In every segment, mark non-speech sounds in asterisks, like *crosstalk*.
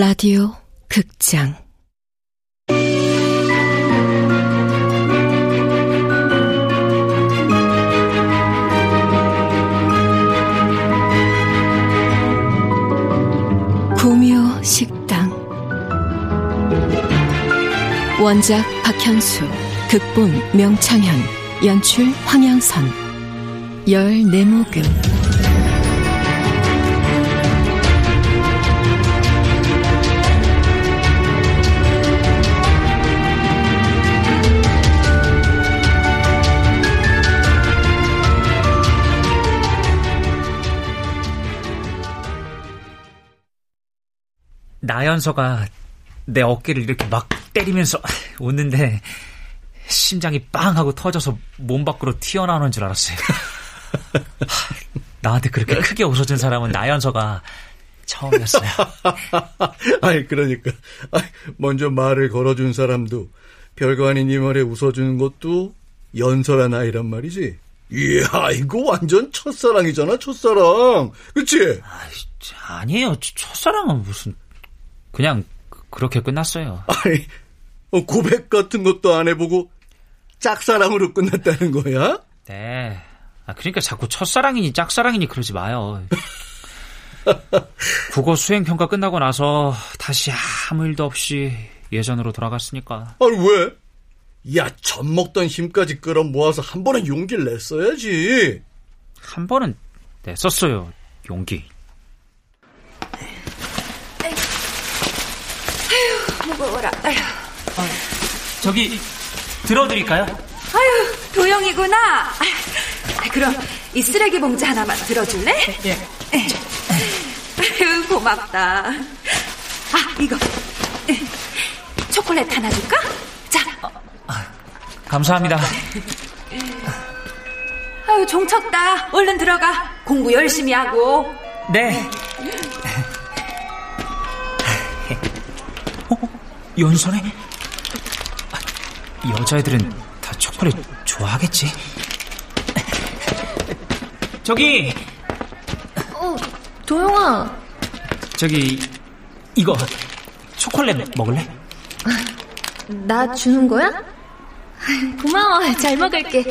라디오 극장. 구묘 식당. 원작 박현수 극본 명창현 연출 황양선. 열네모금 나연서가 내 어깨를 이렇게 막 때리면서 *laughs* 웃는데 심장이 빵 하고 터져서 몸 밖으로 튀어나오는 줄 알았어요. *laughs* 나한테 그렇게 크게 웃어준 사람은 나연서가 처음이었어요. *laughs* 아니 그러니까 아니, 먼저 말을 걸어준 사람도 별거 아닌 이 말에 웃어주는 것도 연설한 아이란 말이지. 이야 이거 완전 첫사랑이잖아 첫사랑 그치? 아니에요 첫사랑은 무슨 그냥 그렇게 끝났어요. *laughs* 아니, 어, 고백 같은 것도 안 해보고 짝사랑으로 끝났다는 거야? 네. 아, 그러니까 자꾸 첫사랑이니 짝사랑이니 그러지 마요. *laughs* 국어 수행 평가 끝나고 나서 다시 아무 일도 없이 예전으로 돌아갔으니까. 아니, 왜? 야, 젖 먹던 힘까지 끌어 모아서 한 번은 용기를 냈어야지. 한 번은 냈었어요, 용기. 무거워라. 아휴. 아, 저기 들어드릴까요? 아유, 도영이구나. 그럼 이 쓰레기 봉지 하나만 들어줄래? 예. 아유, 고맙다. 아, 이거. 초콜릿 하나 줄까? 자. 아, 감사합니다. 아유, 종 쳤다. 얼른 들어가. 공부 열심히 하고. 네. 연선에? 여자애들은 다 초콜릿 좋아하겠지? 저기! 어, 도영아. 저기, 이거, 초콜릿 먹을래? 나 주는 거야? 고마워, 잘 먹을게.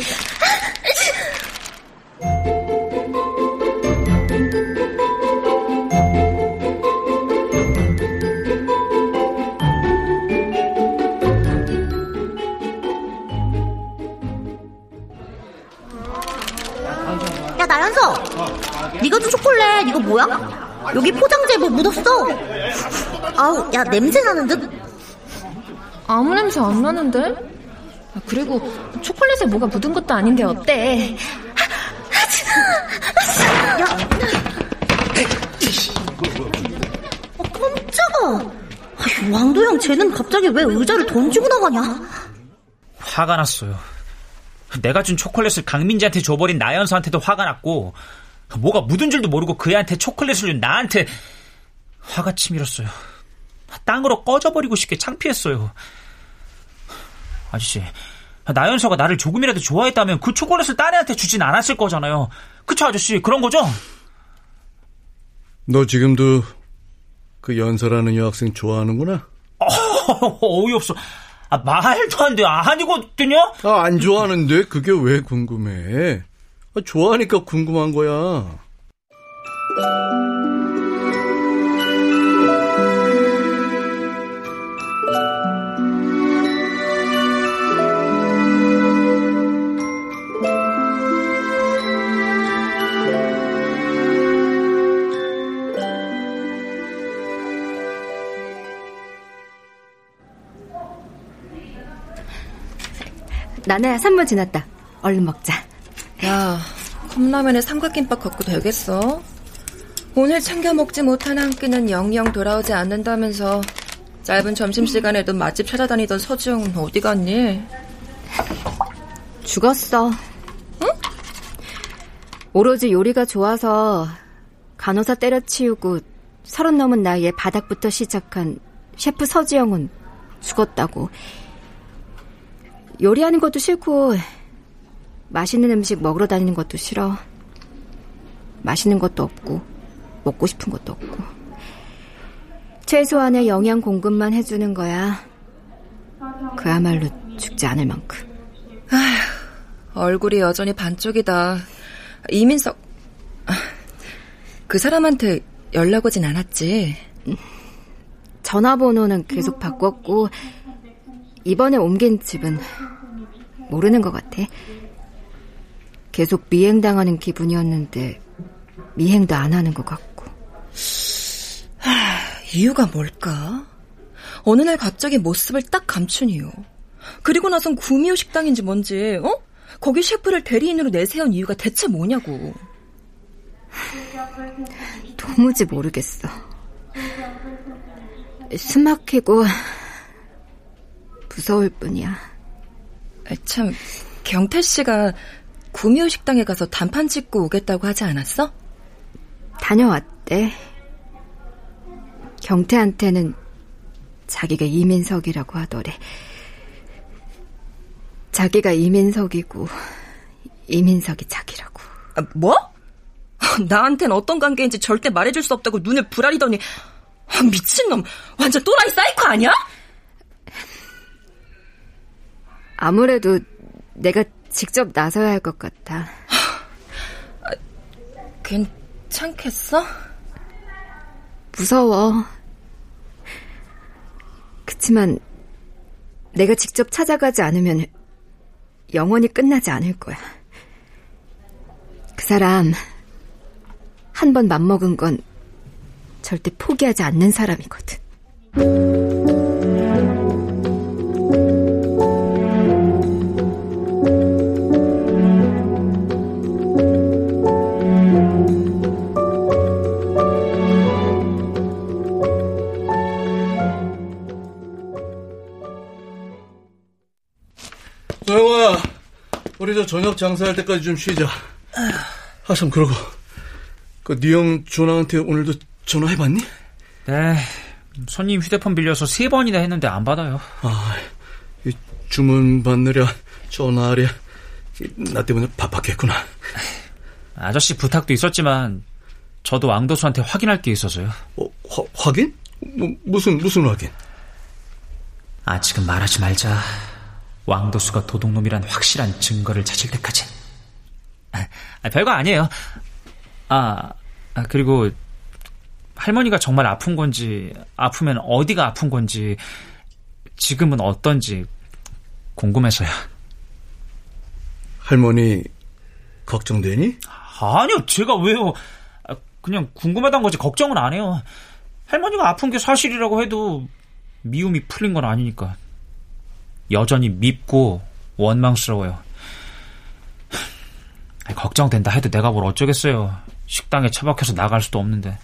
네가 준 초콜릿 이거 뭐야? 여기 포장지에 뭐 묻었어 아우 야 냄새 나는 듯 아무 냄새 안 나는데? 아, 그리고 초콜릿에 뭐가 묻은 것도 아닌데 어때? 야 어, 깜짝아 아휴, 왕도영 쟤는 갑자기 왜 의자를 던지고 나가냐 화가 났어요 내가 준 초콜릿을 강민지한테 줘버린 나연서한테도 화가 났고 뭐가 묻은 줄도 모르고 그 애한테 초콜릿을 준 나한테 화가 치밀었어요. 땅으로 꺼져버리고 싶게 창피했어요. 아저씨, 나연서가 나를 조금이라도 좋아했다면 그 초콜릿을 딴 애한테 주진 않았을 거잖아요. 그쵸 아저씨? 그런 거죠? 너 지금도 그 연설하는 여학생 좋아하는구나? 어이없어. 아, 말도 안 돼. 아니거든요? 아, 안 좋아하는데 그게 왜 궁금해? 아, 좋아하니까 궁금한 거야. 나나야 3분 지났다. 얼른 먹자. 야, 컵라면에 삼각김밥 갖고 되겠어? 오늘 챙겨 먹지 못한 한 끼는 영영 돌아오지 않는다면서 짧은 점심시간에도 맛집 찾아다니던 서지영은 어디 갔니? 죽었어. 응? 오로지 요리가 좋아서 간호사 때려치우고 서른 넘은 나이에 바닥부터 시작한 셰프 서지영은 죽었다고. 요리하는 것도 싫고 맛있는 음식 먹으러 다니는 것도 싫어. 맛있는 것도 없고 먹고 싶은 것도 없고 최소한의 영양 공급만 해주는 거야. 그야말로 죽지 않을 만큼. 아휴, 얼굴이 여전히 반쪽이다. 이민석, 그 사람한테 연락 오진 않았지? 전화번호는 계속 바꿨고, 이번에 옮긴 집은 모르는 것 같아. 계속 미행당하는 기분이었는데, 미행도 안 하는 것 같고. 하, 이유가 뭘까? 어느 날 갑자기 모습을 딱 감춘 이유. 그리고 나선 구미호 식당인지 뭔지, 어? 거기 셰프를 대리인으로 내세운 이유가 대체 뭐냐고. 도무지 모르겠어. 숨 막히고 무서울 뿐이야. 참, 경태 씨가 구미호 식당에 가서 단판 짓고 오겠다고 하지 않았어? 다녀왔대. 경태한테는 자기가 이민석이라고 하더래. 자기가 이민석이고 이민석이 자기라고. 아, 뭐? 나한텐 어떤 관계인지 절대 말해줄 수 없다고 눈을 부라리더니 아, 미친놈 완전 또라이 사이코 아니야? 아무래도 내가 직접 나서야 할 것 같아. 아, 괜찮겠어? 무서워. 그치만 내가 직접 찾아가지 않으면 영원히 끝나지 않을 거야. 그 사람 한 번 맘먹은 건 절대 포기하지 않는 사람이거든. 우리 저 저녁 장사할 때까지 좀 쉬자. 아, 참, 그러고. 그, 니형 준아한테 오늘도 전화해봤니? 네. 손님 휴대폰 빌려서 세 번이나 했는데 안 받아요. 아, 이 주문 받느랴, 전화하랴. 나 때문에 바빴겠구나. 아저씨 부탁도 있었지만, 저도 왕도수한테 확인할 게 있어서요. 어, 화, 확인? 뭐, 무슨, 무슨 확인? 아직은 말하지 말자. 왕도수가 도둑놈이란 확실한 증거를 찾을 때까지. 아, 별거 아니에요. 아, 아, 그리고 할머니가 정말 아픈 건지, 아프면 어디가 아픈 건지, 지금은 어떤지 궁금해서요. 할머니 걱정되니? 아니요, 제가 왜요? 아, 그냥 궁금하단 거지 걱정은 안 해요. 할머니가 아픈 게 사실이라고 해도 미움이 풀린 건 아니니까. 여전히 밉고 원망스러워요. 걱정된다 해도 내가 뭘 어쩌겠어요. 식당에 처박혀서 나갈 수도 없는데.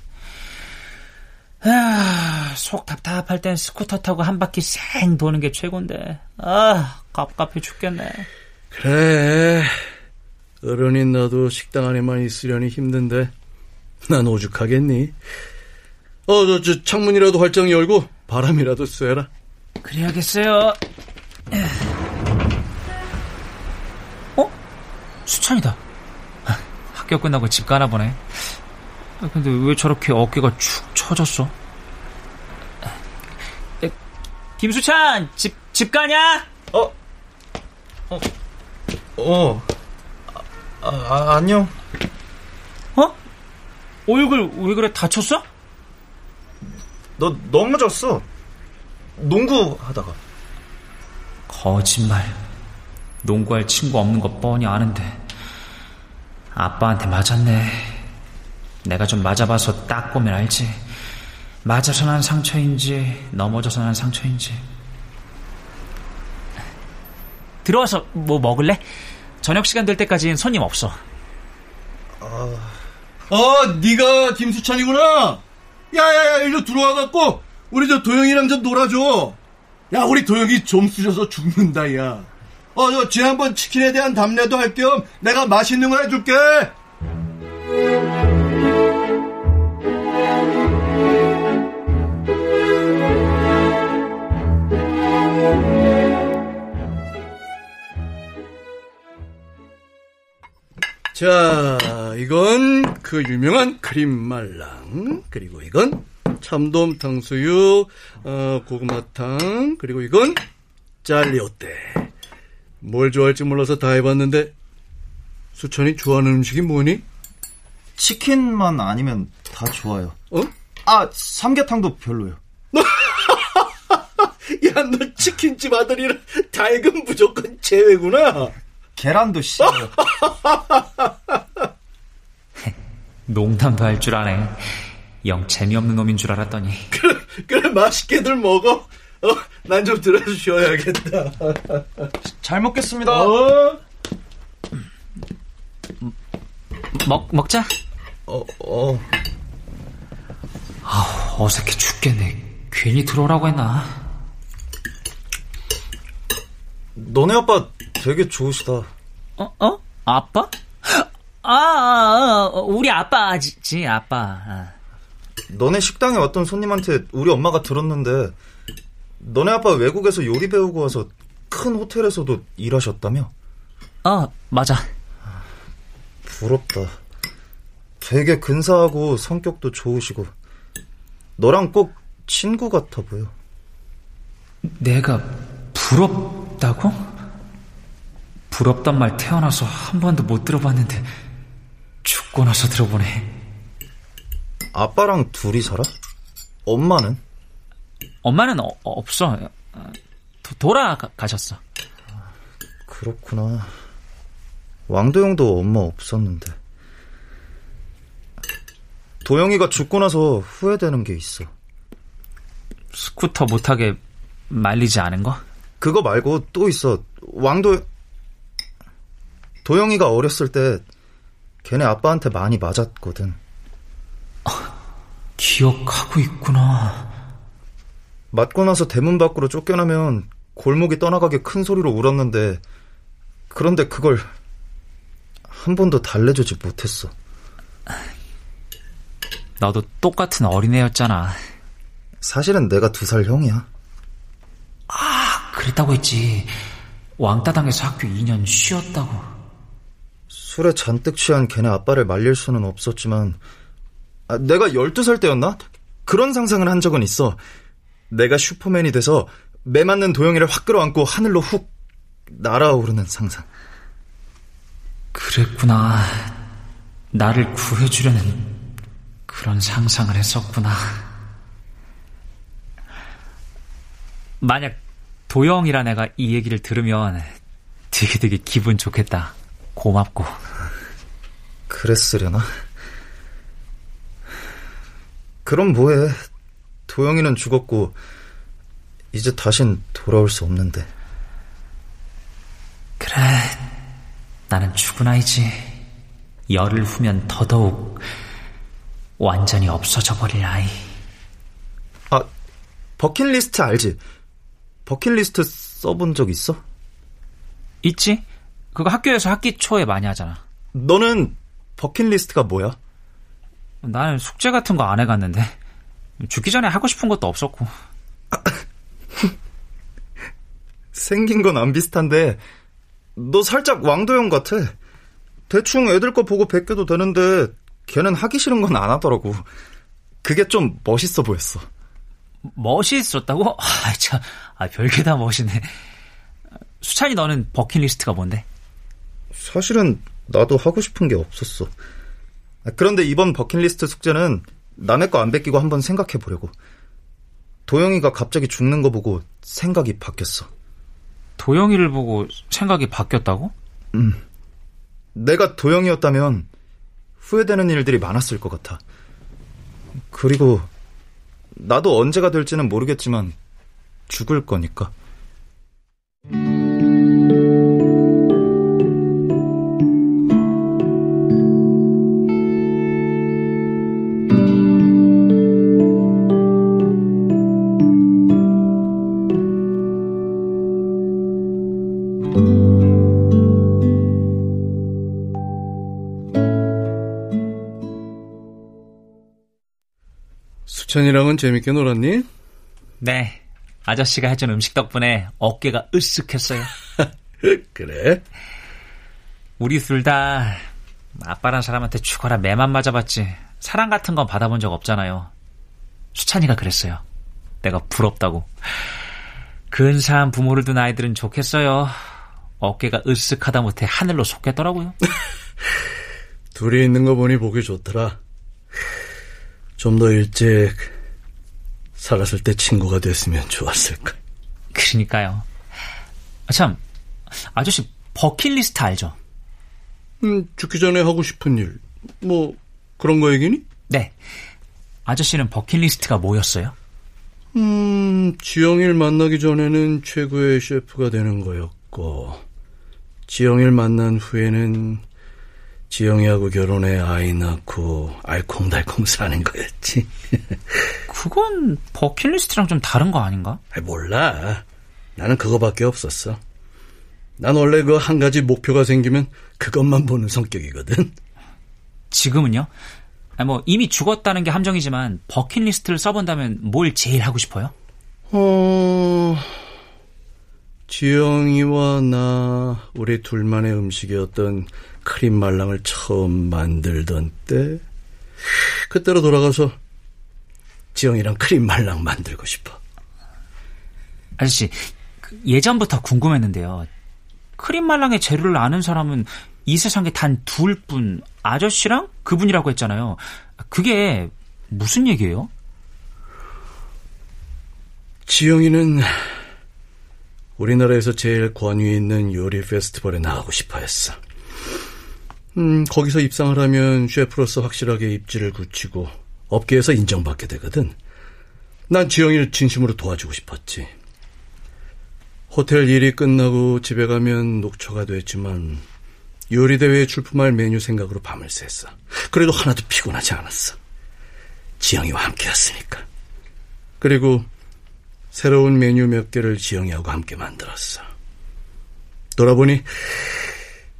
아, 속 답답할 땐 스쿠터 타고 한 바퀴 쌩 도는 게 최고인데. 아, 갑갑해 죽겠네. 그래. 어른인 나도 식당 안에만 있으려니 힘든데. 난 오죽하겠니? 어, 저, 저 창문이라도 활짝 열고 바람이라도 쐬라. 그래야겠어요. 어? 수찬이다. 학교 끝나고 집 가나 보네. 근데 왜 저렇게 어깨가 축 처졌어? 김수찬, 집, 집 가냐? 어? 어? 어. 아, 아, 안녕. 어? 얼굴 왜 그래 다쳤어? 너 넘어졌어. 농구 하다가. 거짓말. 농구할 친구 없는 거 뻔히 아는데. 아빠한테 맞았네. 내가 좀 맞아봐서 딱 보면 알지. 맞아서 난 상처인지, 넘어져서 난 상처인지. 들어와서 뭐 먹을래? 저녁 시간 될 때까지는 손님 없어. 어, 어 네가 김수찬이구나. 야야야, 일로 들어와갖고 우리 저 도영이랑 좀 놀아줘. 야, 우리 도영이 좀 쑤셔서 죽는다, 야. 어, 저 지난번 치킨에 대한 답례도 할 겸 내가 맛있는 거 해줄게. 자, 이건 그 유명한 크림 말랑. 그리고 이건 참돔 탕수육, 어, 고구마탕, 그리고 이건 짤리오떼. 뭘 좋아할지 몰라서 다 해봤는데 수천이 좋아하는 음식이 뭐니? 치킨만 아니면 다 좋아요. 어? 아, 삼계탕도 별로요. *laughs* 야, 너 치킨집 아들이라 닭은 무조건 제외구나. 계란도 싫어요. *laughs* 농담도 할 줄 아네. 영 재미없는 놈인 줄 알았더니. *laughs* 그래, 그래 맛있게들 먹어. 어, 난 좀 들어서 쉬어야겠다. 잘 먹겠습니다. 어? 먹, 먹자. 어, 어. 아, 어색해 죽겠네. 괜히 들어오라고 했나? 너네 아빠 되게 좋으시다. 어, 어? 아빠? *gasps* 아, 아, 아 우리 아빠지, 아빠. 아. 너네 식당에 왔던 손님한테 우리 엄마가 들었는데 너네 아빠 외국에서 요리 배우고 와서 큰 호텔에서도 일하셨다며? 어, 맞아. 부럽다. 되게 근사하고 성격도 좋으시고 너랑 꼭 친구 같아 보여. 내가 부럽다고? 부럽단 말 태어나서 한 번도 못 들어봤는데 죽고 나서 들어보네. 아빠랑 둘이 살아? 엄마는? 엄마는 어, 없어. 도, 돌아가셨어. 그렇구나. 왕도영도 엄마 없었는데. 도영이가 죽고 나서 후회되는 게 있어. 스쿠터 못하게 말리지 않은 거? 그거 말고 또 있어. 왕도 도영이가 어렸을 때 걔네 아빠한테 많이 맞았거든. 기억하고 있구나. 맞고 나서 대문 밖으로 쫓겨나면 골목이 떠나가게 큰 소리로 울었는데 그런데 그걸 한 번도 달래주지 못했어. 너도 똑같은 어린애였잖아. 사실은 내가 두 살 형이야. 아, 그랬다고 했지. 왕따당에서 학교 2년 쉬었다고. 술에 잔뜩 취한 걔네 아빠를 말릴 수는 없었지만 아, 내가 12살 때였나? 그런 상상을 한 적은 있어. 내가 슈퍼맨이 돼서 매 맞는 도영이를 확 끌어안고 하늘로 훅 날아오르는 상상. 그랬구나. 나를 구해주려는 그런 상상을 했었구나. 만약 도영이란 애가 이 얘기를 들으면 되게 되게 기분 좋겠다. 고맙고. 그랬으려나? 그럼 뭐해. 도영이는 죽었고, 이제 다신 돌아올 수 없는데. 그래, 나는 죽은 아이지. 열을 후면 더더욱 완전히 없어져 버릴 아이. 아, 버킷리스트 알지? 버킷리스트 써본 적 있어? 있지? 그거 학교에서 학기 초에 많이 하잖아. 너는 버킷리스트가 뭐야? 나는 숙제 같은 거 안 해갔는데 죽기 전에 하고 싶은 것도 없었고 생긴 건 안 비슷한데 너 살짝 왕도형 같아 대충 애들 거 보고 베껴도 되는데 걔는 하기 싫은 건 안 하더라고 그게 좀 멋있어 보였어 멋있었다고? 아, 참, 아, 별게 다 멋있네. 수찬이 너는 버킷리스트가 뭔데? 사실은 나도 하고 싶은 게 없었어. 그런데 이번 버킷리스트 숙제는 남의 거안 베끼고 한번 생각해 보려고. 도영이가 갑자기 죽는 거 보고 생각이 바뀌었어. 도영이를 보고 생각이 바뀌었다고? 음. 내가 도영이였다면 후회되는 일들이 많았을 것 같아. 그리고 나도 언제가 될지는 모르겠지만 죽을 거니까. 수찬이랑은 재밌게 놀았니? 네. 아저씨가 해준 음식 덕분에 어깨가 으쓱했어요. *laughs* 그래? 우리 둘 다 아빠란 사람한테 죽어라 매만 맞아봤지 사랑 같은 건 받아본 적 없잖아요. 수찬이가 그랬어요. 내가 부럽다고. 근사한 부모를 둔 아이들은 좋겠어요. 어깨가 으쓱하다 못해 하늘로 솟겠더라고요. *laughs* 둘이 있는 거 보니 보기 좋더라. 좀 더 일찍 살았을 때 친구가 됐으면 좋았을까. 그러니까요. 아, 참, 아저씨 버킷리스트 알죠? 음, 죽기 전에 하고 싶은 일, 뭐 그런 거 얘기니? 네. 아저씨는 버킷리스트가 뭐였어요? 음, 지영일 만나기 전에는 최고의 셰프가 되는 거였고, 지영일 만난 후에는 지영이하고 결혼해 아이 낳고 알콩달콩 사는 거였지. *laughs* 그건 버킷리스트랑 좀 다른 거 아닌가? 몰라. 나는 그거밖에 없었어. 난 원래 그 한 가지 목표가 생기면 그것만 보는 성격이거든. 지금은요? 아니, 뭐 이미 죽었다는 게 함정이지만 버킷리스트를 써본다면 뭘 제일 하고 싶어요? 어... 지영이와 나 우리 둘만의 음식이었던 크림 말랑을 처음 만들던 때 그때로 돌아가서 지영이랑 크림 말랑 만들고 싶어. 아저씨 그 예전부터 궁금했는데요. 크림 말랑의 재료를 아는 사람은 이 세상에 단 둘 뿐 아저씨랑 그분이라고 했잖아요. 그게 무슨 얘기예요? 지영이는 우리나라에서 제일 권위 있는 요리 페스티벌에 나가고 싶어 했어. 음, 거기서 입상을 하면 셰프로서 확실하게 입지를 굳히고 업계에서 인정받게 되거든. 난 지영이를 진심으로 도와주고 싶었지. 호텔 일이 끝나고 집에 가면 녹초가 됐지만 요리대회에 출품할 메뉴 생각으로 밤을 샜어. 그래도 하나도 피곤하지 않았어. 지영이와 함께였으니까. 그리고 새로운 메뉴 몇 개를 지영이하고 함께 만들었어. 돌아보니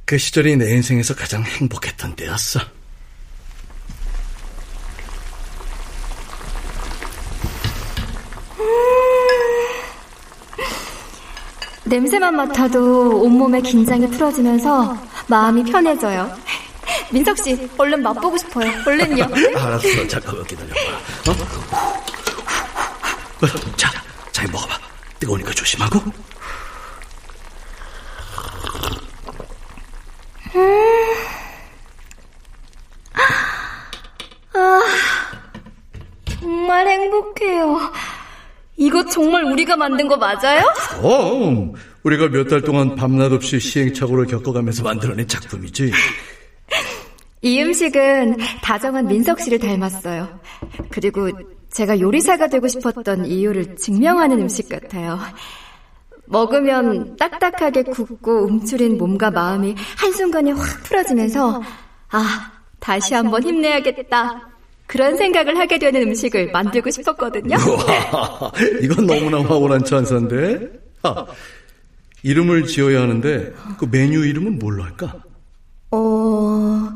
그 시절이 내 인생에서 가장 행복했던 때였어. 냄새만 맡아도 온몸의 긴장이 풀어지면서 마음이 편해져요. *laughs* 민석 씨, 얼른 맛보고 싶어요. 얼른요. *laughs* 알았어. 잠깐만 기다려봐. 어? 자. 뜨거우니까 조심하고. 아, 정말 행복해요. 이거 정말 우리가 만든 거 맞아요? 어, 우리가 몇 달 동안 밤낮 없이 시행착오를 겪어가면서 만들어낸 작품이지. 이 음식은 다정한 민석 씨를 닮았어요. 그리고 제가 요리사가 되고 싶었던 이유를 증명하는 음식 같아요. 먹으면 딱딱하게 굳고 움츠린 몸과 마음이 한순간에 확 풀어지면서 아, 다시 한번 힘내야겠다. 그런 생각을 하게 되는 음식을 만들고 싶었거든요. 우와, 이건 너무나 황홀한 찬사인데. 아, 이름을 지어야 하는데 그 메뉴 이름은 뭘로 할까? 어,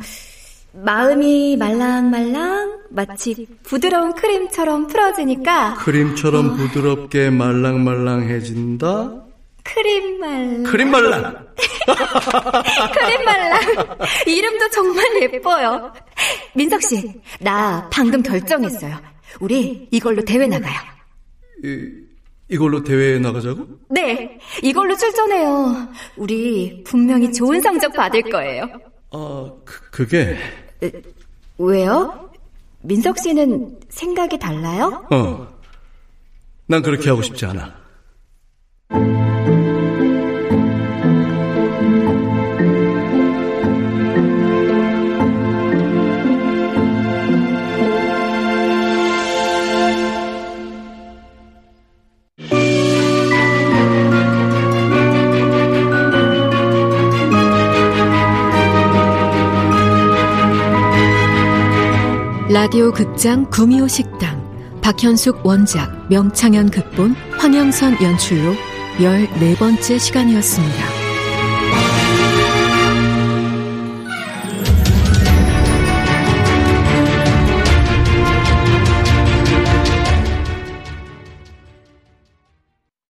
마음이 말랑말랑 마치 부드러운 크림처럼 풀어지니까 크림처럼 부드럽게 말랑말랑해진다. 크림 말랑. 크림 말랑. *laughs* 크림 말랑. 이름도 정말 예뻐요. 민석 씨, 나 방금 결정했어요. 우리 이걸로 대회 나가요. 이, 이걸로 대회에 나가자고? 네, 이걸로 출전해요. 우리 분명히 좋은 성적 받을 거예요. 아, 그, 그게. 에, 왜요? 민석 씨는 생각이 달라요? 어. 난 그렇게 하고 싶지 않아. 라디오 극장 구미호 식당 박현숙 원작 명창현 극본 황영선 연출로 14번째 시간이었습니다.